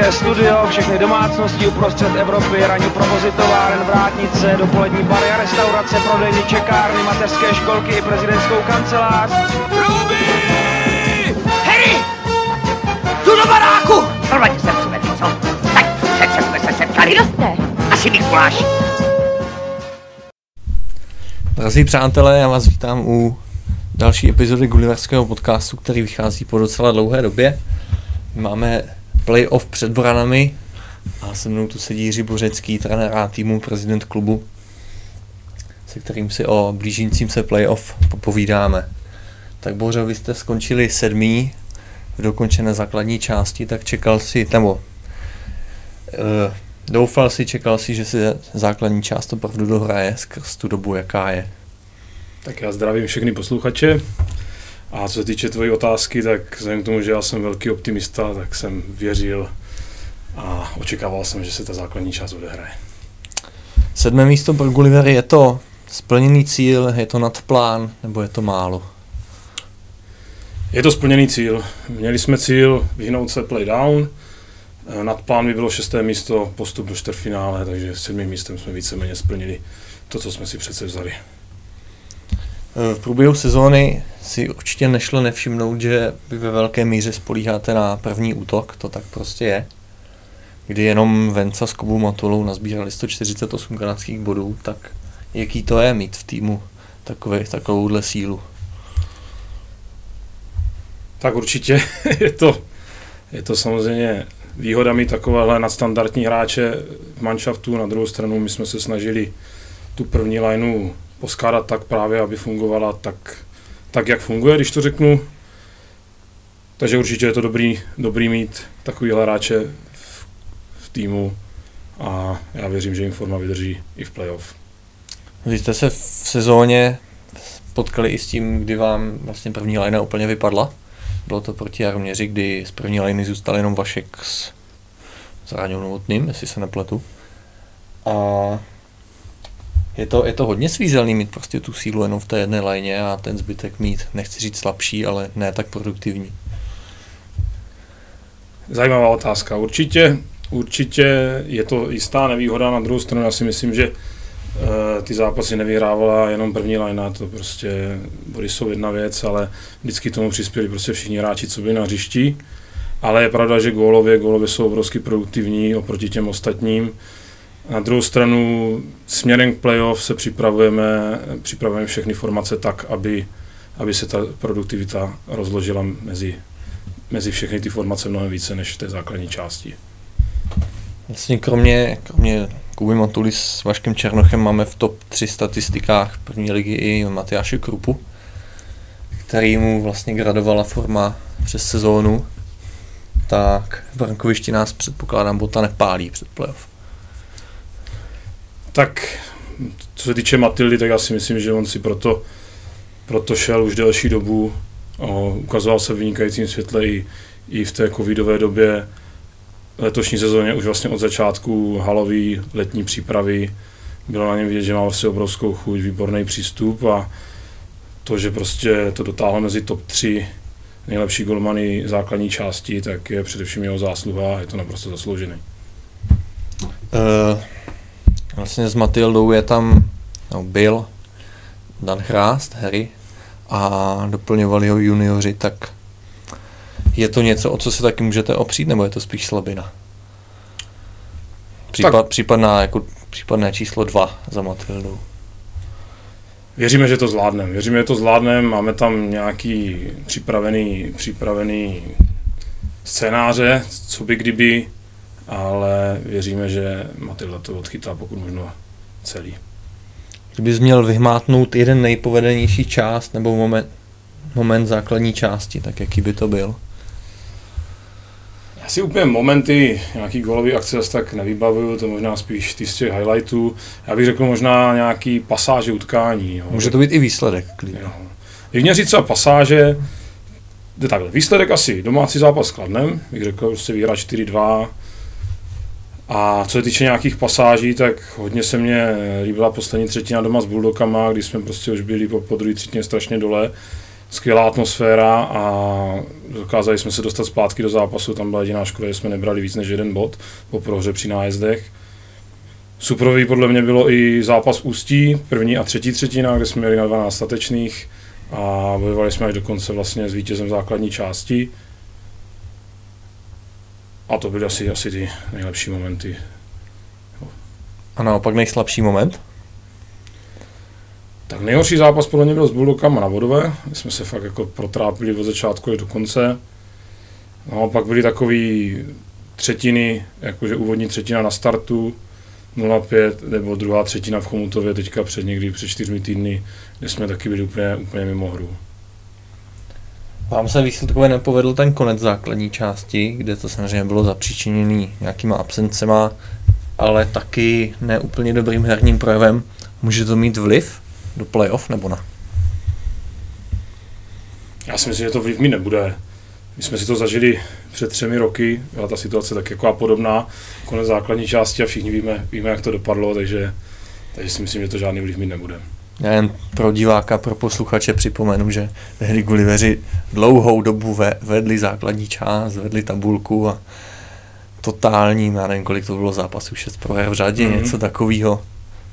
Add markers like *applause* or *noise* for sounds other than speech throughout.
České studio, všechny domácnosti uprostřed Evropy, ranní provozy továren, vrátnice, dopolední bary a restaurace, prodejny, čekárny, mateřské školky i prezidentskou kancelář. Ruby! Harry! Tu do baráku! Normálně jsem přivedl, co? Tak přece jsme se setkali. Kdo jste? Asi Mikuláš. Drazí přátelé, já vás vítám u další epizody Gulliverského podcastu, který vychází po docela dlouhé době. Máme playoff před branami a se mnou tu sedí Jiří Bořecký, trenér a týmu, prezident klubu, se kterým si o blížícím se playoff popovídáme. Tak Boře, vy jste skončili sedmý v dokončené základní části, tak čekal si, nebo uh, doufal si, čekal si, že si základní část opravdu dohraje skrz tu dobu, jaká je. Tak já zdravím všechny posluchače. A co se týče tvojí otázky, tak vzhledem k tomu, že já jsem velký optimista, tak jsem věřil a očekával jsem, že se ta základní část odehraje. Sedmé místo pro Gulliver je to splněný cíl, je to nad plán, nebo je to málo? Je to splněný cíl. Měli jsme cíl vyhnout se play down, nad plán by bylo šesté místo, postup do čtvrtfinále, takže sedmým místem jsme víceméně splnili to, co jsme si přece vzali. V průběhu sezóny si určitě nešlo nevšimnout, že vy ve velké míře spolíháte na první útok, to tak prostě je. Kdy jenom Venca s Kubou Matulou nazbírali 148 kanadských bodů, tak jaký to je mít v týmu takové, takovouhle sílu? Tak určitě *laughs* je to, je to samozřejmě výhoda mít takovéhle nadstandardní hráče v manšaftu. Na druhou stranu my jsme se snažili tu první lineu poskládat tak právě, aby fungovala tak, tak jak funguje, když to řeknu. Takže určitě je to dobrý, dobrý mít takový hráče v, v týmu a já věřím, že jim forma vydrží i v playoff. Vy jste se v sezóně potkali i s tím, kdy vám vlastně první line úplně vypadla. Bylo to proti Jaroměři, kdy z první liney zůstal jenom Vašek s, s Ráňou Novotným, jestli se nepletu. A je to, je to hodně svízelný mít prostě tu sílu jenom v té jedné lajně a ten zbytek mít, nechci říct slabší, ale ne tak produktivní. Zajímavá otázka. Určitě, určitě je to jistá nevýhoda. Na druhou stranu já si myslím, že uh, ty zápasy nevyhrávala jenom první lajna, to prostě body jsou jedna věc, ale vždycky tomu přispěli prostě všichni hráči, co byli na hřišti. Ale je pravda, že gólově, gólově jsou obrovsky produktivní oproti těm ostatním. Na druhou stranu směrem k playoff se připravujeme, připravujeme všechny formace tak, aby, aby se ta produktivita rozložila mezi, mezi všechny ty formace mnohem více než v té základní části. Vlastně kromě, kromě Kuby Matuly s Vaškem Černochem máme v top 3 statistikách první ligy i Matyáše Krupu, který mu vlastně gradovala forma přes sezónu, tak v nás předpokládám Bota nepálí před playoff. Tak co se týče Matildy, tak já si myslím, že on si proto, proto šel už delší dobu. O, ukazoval se vynikajícím světle i, i v té covidové době. Letošní sezóně už vlastně od začátku halový letní přípravy bylo na něm vidět, že má vlastně obrovskou chuť, výborný přístup a to, že prostě to dotáhl mezi top 3 nejlepší golmany základní části, tak je především jeho zásluha a je to naprosto zasloužený. Uh Vlastně s Matildou je tam, no, byl Dan Chrást, Harry, a doplňovali ho junioři, tak je to něco, o co se taky můžete opřít, nebo je to spíš slabina? Případ, tak. případná, jako, případné číslo dva za Matildou. Věříme, že to zvládneme. Věříme, že to zvládneme. Máme tam nějaký připravený, připravený scénáře, co by kdyby ale věříme, že Matilda to odchytá pokud možno celý. Kdybys měl vyhmátnout jeden nejpovedenější část nebo moment, moment základní části, tak jaký by to byl? Já si úplně momenty, nějaký golový akce zase tak nevybavuju, to možná spíš ty z těch highlightů. Já bych řekl možná nějaký pasáže utkání. Jo. Může to být i výsledek. Klidně. Měl říct třeba pasáže, takhle, výsledek asi domácí zápas s Kladnem, bych řekl, že se vyhrá 4-2, a co se týče nějakých pasáží, tak hodně se mně líbila poslední třetina doma s Bulldogama, kdy jsme prostě už byli po, po druhé třetině strašně dole skvělá atmosféra a dokázali jsme se dostat zpátky do zápasu. Tam byla jediná škoda, že jsme nebrali víc než jeden bod po prohře při nájezdech. Suprový podle mě bylo i zápas Ústí, první a třetí třetina, kde jsme měli na 12 statečných a bojovali jsme až do konce vlastně s vítězem základní části. A to byly asi, asi ty nejlepší momenty. A naopak nejslabší moment? Tak nejhorší zápas podle mě byl s Bulldogama na Vodové, kde jsme se fakt jako protrápili od začátku až do konce. No a pak byly takový třetiny, jakože úvodní třetina na startu, 0,5 nebo druhá třetina v Chomutově teďka před někdy před čtyřmi týdny, kde jsme taky byli úplně, úplně mimo hru. Vám se výsledkově nepovedl ten konec základní části, kde to samozřejmě bylo zapříčiněný nějakýma absencema, ale taky neúplně dobrým herním projevem. Může to mít vliv do playoff nebo ne? Já si myslím, že to vliv mi nebude. My jsme si to zažili před třemi roky, byla ta situace tak jako a podobná, konec základní části a všichni víme, víme, jak to dopadlo, takže, takže si myslím, že to žádný vliv mít nebude. Já jen pro diváka, pro posluchače připomenu, že tehdy Gulliveři dlouhou dobu ve, vedli základní část, vedli tabulku a totální, já nevím, kolik to bylo zápasů, šest proher v řadě, mm-hmm. něco takového.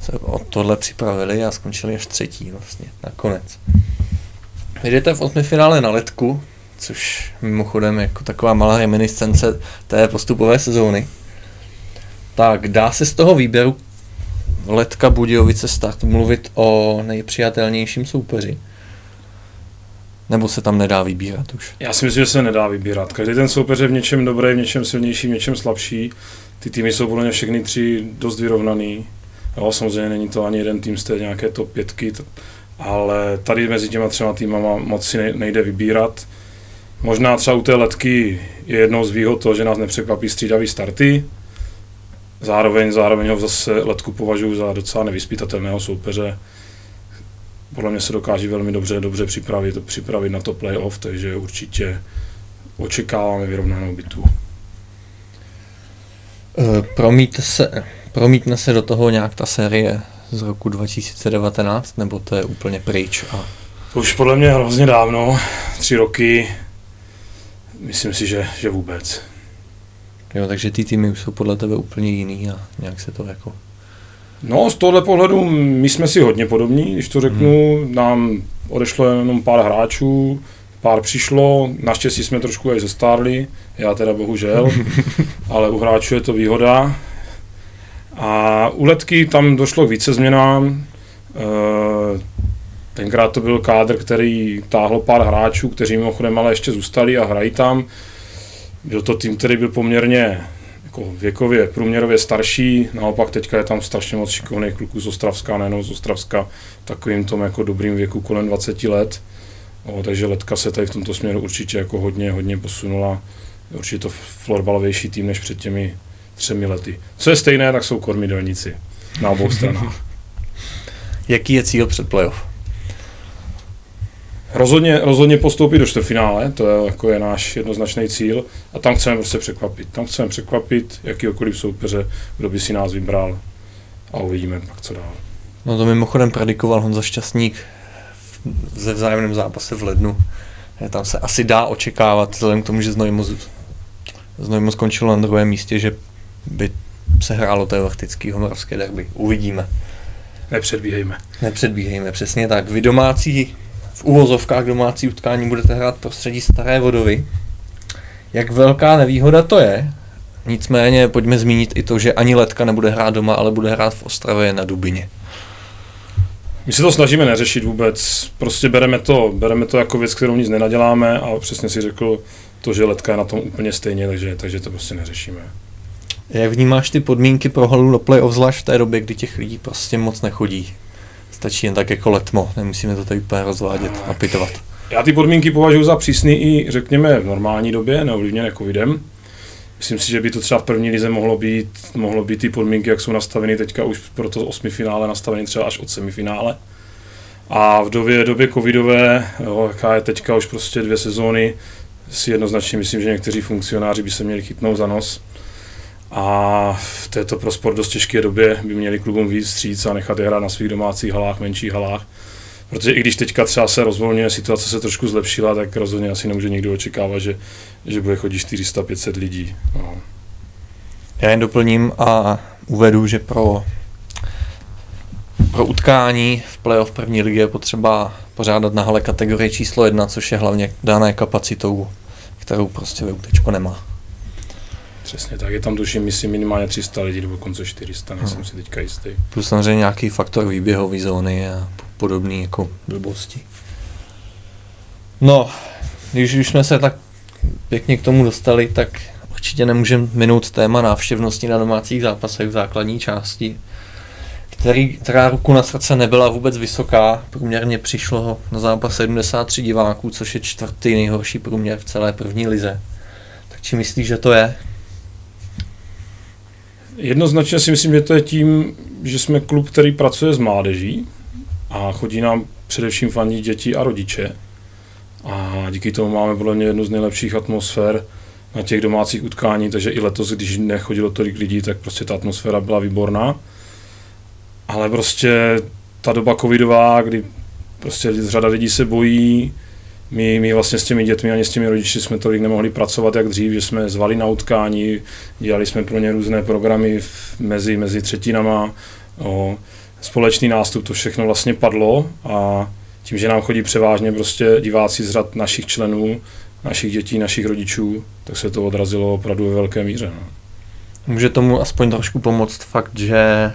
Se od tohle připravili a skončili až třetí vlastně, nakonec. Jdete v osmi finále na letku, což mimochodem jako taková malá reminiscence té postupové sezóny. Tak dá se z toho výběru Letka Budějovice start mluvit o nejpřijatelnějším soupeři? Nebo se tam nedá vybírat už? Já si myslím, že se nedá vybírat. Každý ten soupeř je v něčem dobrý, v něčem silnější, v něčem slabší. Ty týmy jsou podle mě všechny tři dost vyrovnaný. Jo, samozřejmě není to ani jeden tým z té nějaké top pětky, ale tady mezi těma třema týmama moc si nejde vybírat. Možná třeba u té letky je jednou z výhod to, že nás nepřekvapí střídavý starty. Zároveň, zároveň ho zase letku považuji za docela nevyspytatelného soupeře. Podle mě se dokáží velmi dobře, dobře připravit, připravit na to playoff, takže určitě očekáváme vyrovnanou bitvu. Eh, promítne se, promítne se do toho nějak ta série z roku 2019, nebo to je úplně pryč? A... To už podle mě hrozně dávno, tři roky, myslím si, že, že vůbec. Jo, takže ty týmy už jsou podle tebe úplně jiný a nějak se to jako... No, z tohle pohledu my jsme si hodně podobní, když to řeknu. Hmm. Nám odešlo jenom pár hráčů, pár přišlo, naštěstí jsme trošku aj zestárli, já teda bohužel, *laughs* ale u hráčů je to výhoda. A u letky tam došlo k více změnám. Eh, tenkrát to byl kádr, který táhlo pár hráčů, kteří mimochodem ale ještě zůstali a hrají tam. Byl to tým, který byl poměrně jako věkově, průměrově starší, naopak teďka je tam strašně moc šikovných kluků z Ostravska, nejenom z Ostravska, takovým tom jako dobrým věku kolem 20 let. O, takže Letka se tady v tomto směru určitě jako hodně, hodně posunula. Určitě to florbalovější tým než před těmi třemi lety. Co je stejné, tak jsou kormidelníci na obou stranách. *laughs* Jaký je cíl před playoff? Rozhodně, rozhodně postoupit do čtvrtfinále, to je, jako je náš jednoznačný cíl a tam chceme prostě překvapit. Tam chceme překvapit jakýkoliv soupeře, kdo by si nás vybral a uvidíme pak, co dál. No to mimochodem predikoval Honza Šťastník ze vzájemném zápase v lednu. Tam se asi dá očekávat, vzhledem k tomu, že Znojmo, Znojmo skončilo na druhém místě, že by se hrálo teoretický homorovské derby. Uvidíme. Nepředbíhejme. Nepředbíhejme, přesně tak. Vy domácí v úvozovkách domácí utkání budete hrát prostředí Staré Vodovy. Jak velká nevýhoda to je, nicméně pojďme zmínit i to, že ani Letka nebude hrát doma, ale bude hrát v Ostravě na Dubině. My se to snažíme neřešit vůbec, prostě bereme to, bereme to jako věc, kterou nic nenaděláme a přesně si řekl to, že Letka je na tom úplně stejně, takže, takže to prostě neřešíme. Jak vnímáš ty podmínky pro holu do play-off, zvlášť v té době, kdy těch lidí prostě moc nechodí? Stačí jen tak jako letmo, nemusíme to tady úplně rozvádět a pitovat. Já ty podmínky považuji za přísný i řekněme v normální době, neovlivněné covidem. Myslím si, že by to třeba v první lize mohlo být, mohlo být ty podmínky, jak jsou nastaveny teďka už pro to osmi finále, nastaveny třeba až od semifinále. A v době, době covidové, jo, jaká je teďka už prostě dvě sezóny, si jednoznačně myslím, že někteří funkcionáři by se měli chytnout za nos a v této pro sport dost těžké době by měli klubům víc stříc a nechat je hrát na svých domácích halách, menších halách. Protože i když teďka třeba se rozvolňuje, situace se trošku zlepšila, tak rozhodně asi nemůže nikdo očekávat, že, že bude chodit 400-500 lidí. No. Já jen doplním a uvedu, že pro, pro utkání v playoff první ligy je potřeba pořádat na hale kategorie číslo jedna, což je hlavně dané kapacitou, kterou prostě VUTčko nemá. Přesně tak, je tam tuším, myslím, minimálně 300 lidí, nebo konce 400, nejsem hmm. si teďka jistý. Plus samozřejmě nějaký faktor výběhové zóny a podobné jako blbosti. No, když už jsme se tak pěkně k tomu dostali, tak určitě nemůžeme minout téma návštěvnosti na domácích zápasech v základní části, který, která ruku na srdce nebyla vůbec vysoká. Průměrně přišlo na zápas 73 diváků, což je čtvrtý nejhorší průměr v celé první lize. Tak či myslíš, že to je? Jednoznačně si myslím, že to je tím, že jsme klub, který pracuje s mládeží a chodí nám především faní děti a rodiče. A díky tomu máme podle mě jednu z nejlepších atmosfér na těch domácích utkání, takže i letos, když nechodilo tolik lidí, tak prostě ta atmosféra byla výborná. Ale prostě ta doba covidová, kdy prostě řada lidí se bojí, my, my vlastně s těmi dětmi ani s těmi rodiči jsme tolik nemohli pracovat jak dřív, že jsme zvali na utkání, dělali jsme pro ně různé programy v, mezi, mezi třetinama, o, společný nástup, to všechno vlastně padlo a tím, že nám chodí převážně prostě diváci z řad našich členů, našich dětí, našich rodičů, tak se to odrazilo opravdu ve velké míře. No. Může tomu aspoň trošku pomoct fakt, že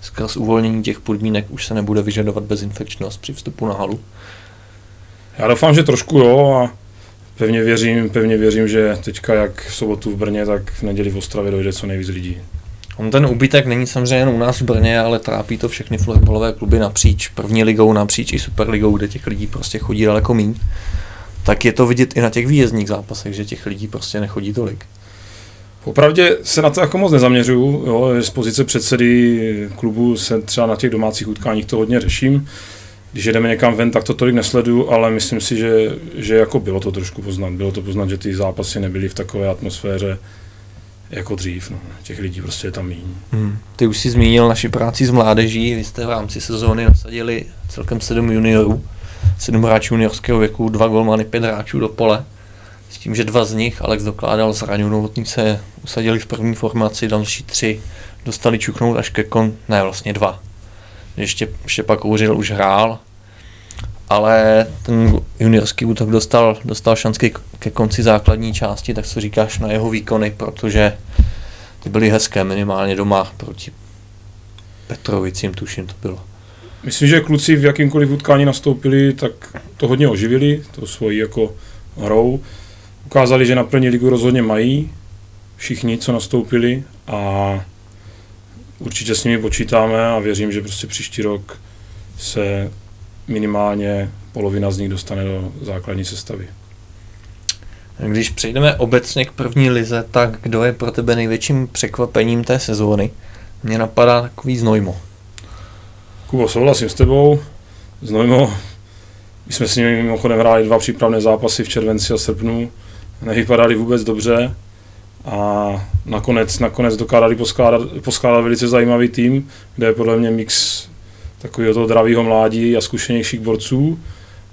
skrz uvolnění těch podmínek už se nebude vyžadovat bezinfekčnost při vstupu na halu? Já doufám, že trošku jo a pevně věřím, pevně věřím, že teďka jak v sobotu v Brně, tak v neděli v Ostravě dojde co nejvíc lidí. On ten úbytek není samozřejmě jen u nás v Brně, ale trápí to všechny florbalové kluby napříč první ligou, napříč i superligou, kde těch lidí prostě chodí daleko méně. Tak je to vidět i na těch výjezdních zápasech, že těch lidí prostě nechodí tolik. Popravdě se na to jako moc nezaměřuju, jo, z pozice předsedy klubu se třeba na těch domácích utkáních to hodně řeším. Když jedeme někam ven, tak to tolik nesleduju, ale myslím si, že, že jako bylo to trošku poznat. Bylo to poznat, že ty zápasy nebyly v takové atmosféře jako dřív. No. Těch lidí prostě je tam méně. Hmm. Ty už jsi zmínil naši práci s mládeží, vy jste v rámci sezóny nasadili celkem sedm juniorů, sedm hráčů juniorského věku, dva golmany, pět hráčů do pole. S tím, že dva z nich, Alex dokládal zraněnou novotnice, usadili v první formaci, další tři dostali čuknout až ke kon, ne vlastně dva. Ještě, pak Kouřil už hrál, ale ten juniorský útok dostal, dostal šanci ke konci základní části, tak co říkáš na jeho výkony, protože ty byly hezké minimálně doma proti Petrovicím, tuším to bylo. Myslím, že kluci v jakýmkoliv utkání nastoupili, tak to hodně oživili, to svojí jako hrou. Ukázali, že na první ligu rozhodně mají všichni, co nastoupili a určitě s nimi počítáme a věřím, že prostě příští rok se minimálně polovina z nich dostane do základní sestavy. Když přejdeme obecně k první lize, tak kdo je pro tebe největším překvapením té sezóny? Mně napadá takový Znojmo. Kubo, souhlasím s tebou. Znojmo, my jsme s nimi mimochodem hráli dva přípravné zápasy v červenci a srpnu. Nevypadali vůbec dobře a nakonec, nakonec dokázali poskládat, poskládat velice zajímavý tým, kde je podle mě mix takového toho dravého mládí a zkušenějších borců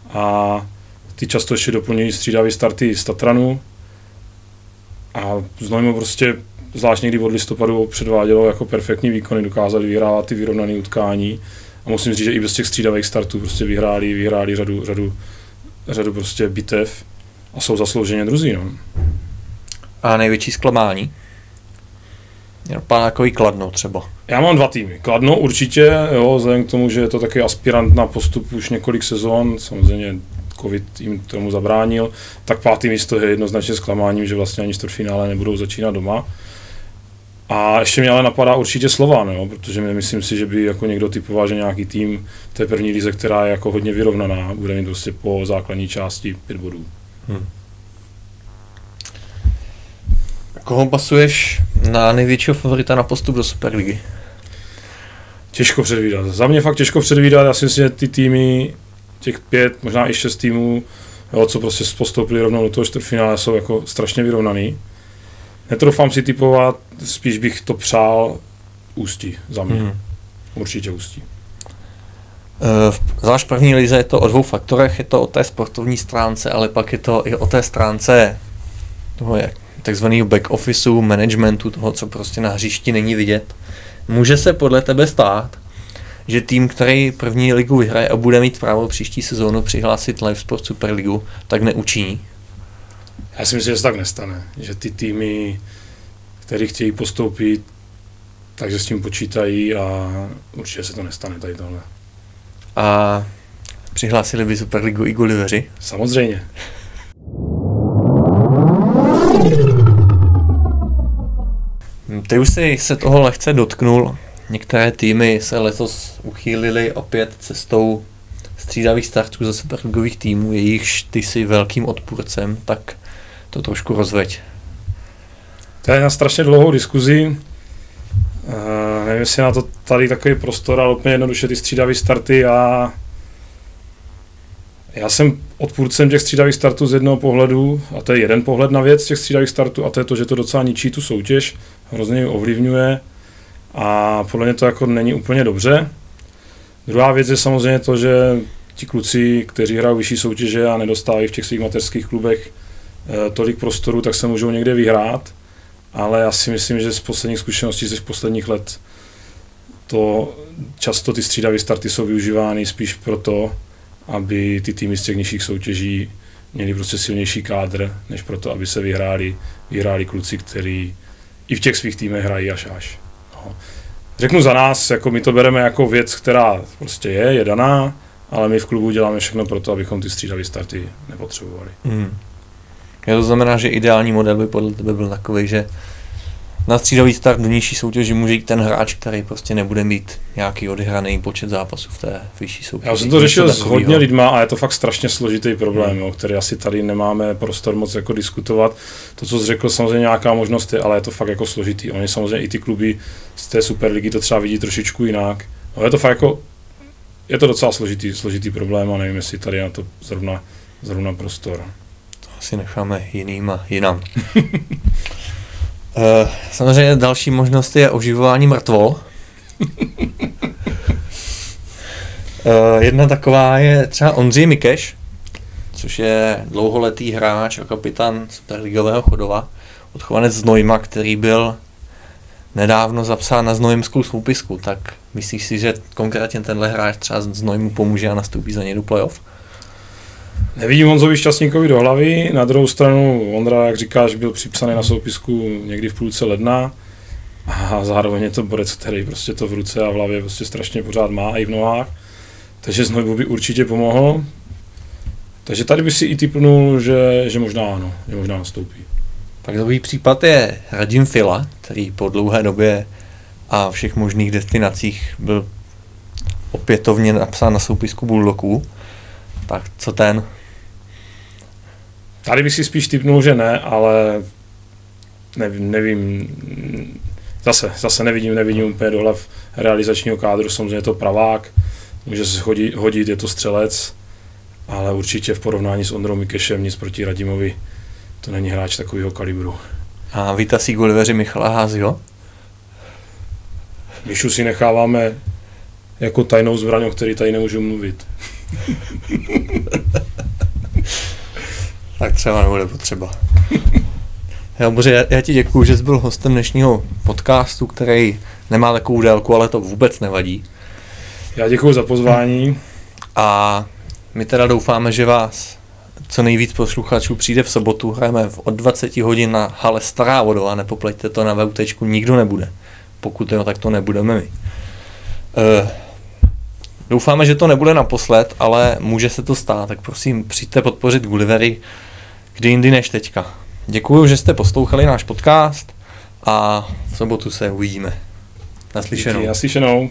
a ty často ještě doplňují střídavé starty z Tatranu a Znojmo prostě zvlášť někdy od listopadu předvádělo jako perfektní výkony, dokázali vyhrávat ty vyrovnané utkání a musím říct, že i bez těch střídavých startů prostě vyhráli, vyhráli řadu, řadu, řadu prostě bitev a jsou zaslouženě druzí. No. A největší zklamání? Napadá takový Kladno třeba. Já mám dva týmy. Kladno určitě, jo, vzhledem k tomu, že je to taky aspirant na postup už několik sezon, samozřejmě covid jim tomu zabránil, tak pátý místo je jednoznačně zklamáním, že vlastně ani čtvrtfinále nebudou začínat doma. A ještě mě ale napadá určitě Slován, jo, protože myslím si, že by jako někdo typoval, že nějaký tým té první lize, která je jako hodně vyrovnaná, bude mít prostě po základní části pět bodů. Hmm. Koho pasuješ na největšího favorita na postup do Superligy? Těžko předvídat. Za mě fakt těžko předvídat. Já si myslím, že ty týmy, těch pět, možná i šest týmů, jo, co prostě postoupili rovnou do toho čtvrtfinále, jsou jako strašně vyrovnaný. Netroufám si typovat, spíš bych to přál ústí za mě. Hmm. Určitě ústí. Eh, zvlášť v první lize je to o dvou faktorech, je to o té sportovní stránce, ale pak je to i o té stránce toho jak, takzvaného back officeu, managementu, toho, co prostě na hřišti není vidět. Může se podle tebe stát, že tým, který první ligu vyhraje a bude mít právo příští sezónu přihlásit Live Sport Super Ligu, tak neučiní? Já si myslím, že se tak nestane. Že ty týmy, které chtějí postoupit, takže s tím počítají a určitě se to nestane tady tohle. A přihlásili by Superligu i Gulliveři? Samozřejmě. Ty už jsi se toho lehce dotknul. Některé týmy se letos uchýlily opět cestou střídavých startů ze superligových týmů, jejichž ty jsi velkým odpůrcem, tak to trošku rozveď. To je na strašně dlouhou diskuzi. Uh, nevím, jestli na to tady takový prostor, ale úplně jednoduše ty střídavé starty a já jsem odpůrcem těch střídavých startů z jednoho pohledu, a to je jeden pohled na věc těch střídavých startů, a to je to, že to docela ničí tu soutěž, hrozně ji ovlivňuje a podle mě to jako není úplně dobře. Druhá věc je samozřejmě to, že ti kluci, kteří hrají vyšší soutěže a nedostávají v těch svých mateřských klubech eh, tolik prostoru, tak se můžou někde vyhrát ale já si myslím, že z posledních zkušeností z posledních let to často ty střídavé starty jsou využívány spíš proto, aby ty týmy z těch nižších soutěží měli prostě silnější kádr, než proto, aby se vyhráli, vyhráli kluci, kteří i v těch svých týmech hrají až až. No. Řeknu za nás, jako my to bereme jako věc, která prostě je, je daná, ale my v klubu děláme všechno pro to, abychom ty střídavé starty nepotřebovali. Mm. To znamená, že ideální model by podle tebe byl takový, že na střídavý start do nižší soutěži může jít ten hráč, který prostě nebude mít nějaký odehraný počet zápasů v té vyšší soutěži. Já jsem to řešil s hodně lidma a je to fakt strašně složitý problém, hmm. jo, který asi tady nemáme prostor moc jako diskutovat. To, co jsi řekl, samozřejmě nějaká možnost je, ale je to fakt jako složitý. Oni samozřejmě i ty kluby z té Superligy to třeba vidí trošičku jinak. No, je to fakt jako, je to docela složitý, složitý problém a nevím, jestli tady na to zrovna, zrovna prostor asi necháme jiným a jinam. *laughs* Eh, samozřejmě další možnost je oživování mrtvol. Eh, jedna taková je třeba Ondřej Mikeš, což je dlouholetý hráč a kapitán Superligového chodova, odchovanec z Nojma, který byl nedávno zapsán na znojemskou soupisku, tak myslíš si, že konkrétně tenhle hráč třeba z Nojmu pomůže a nastoupí za ně do playoff? Nevidím Honzovi Šťastníkovi do hlavy, na druhou stranu Ondra, jak říkáš, byl připsaný na soupisku někdy v půlce ledna a zároveň je to borec, který prostě to v ruce a v hlavě prostě strašně pořád má i v nohách, takže znovu by určitě pomohl. Takže tady by si i typnul, že, že možná ano, že možná nastoupí. Pak druhý případ je Radim Fila, který po dlouhé době a všech možných destinacích byl opětovně napsán na soupisku Bulldogů. Tak co ten? Tady bych si spíš typnul, že ne, ale nevím, nevím zase, zase nevidím, nevidím úplně do hlav realizačního kádru, samozřejmě je to pravák, může se hodit, hodit, je to střelec, ale určitě v porovnání s Ondrou Mikešem nic proti Radimovi, to není hráč takového kalibru. A vytasí Gulliveři Michala Házio? Mišu si necháváme jako tajnou zbraň, o který tady nemůžu mluvit. *laughs* tak třeba nebude potřeba. Jo, bože, já, já ti děkuju, že jsi byl hostem dnešního podcastu, který nemá takovou délku, ale to vůbec nevadí. Já děkuji za pozvání. A my teda doufáme, že vás co nejvíc posluchačů přijde v sobotu. Hrajeme od 20 hodin na hale Stará vodová, nepopleťte to na VUT, nikdo nebude. Pokud jo, tak to nebudeme my. Uh, Doufáme, že to nebude naposled, ale může se to stát, tak prosím přijďte podpořit Gullivery kdy jindy než teďka. Děkuji, že jste poslouchali náš podcast a v sobotu se uvidíme. Naslyšenou. Díky, naslyšenou.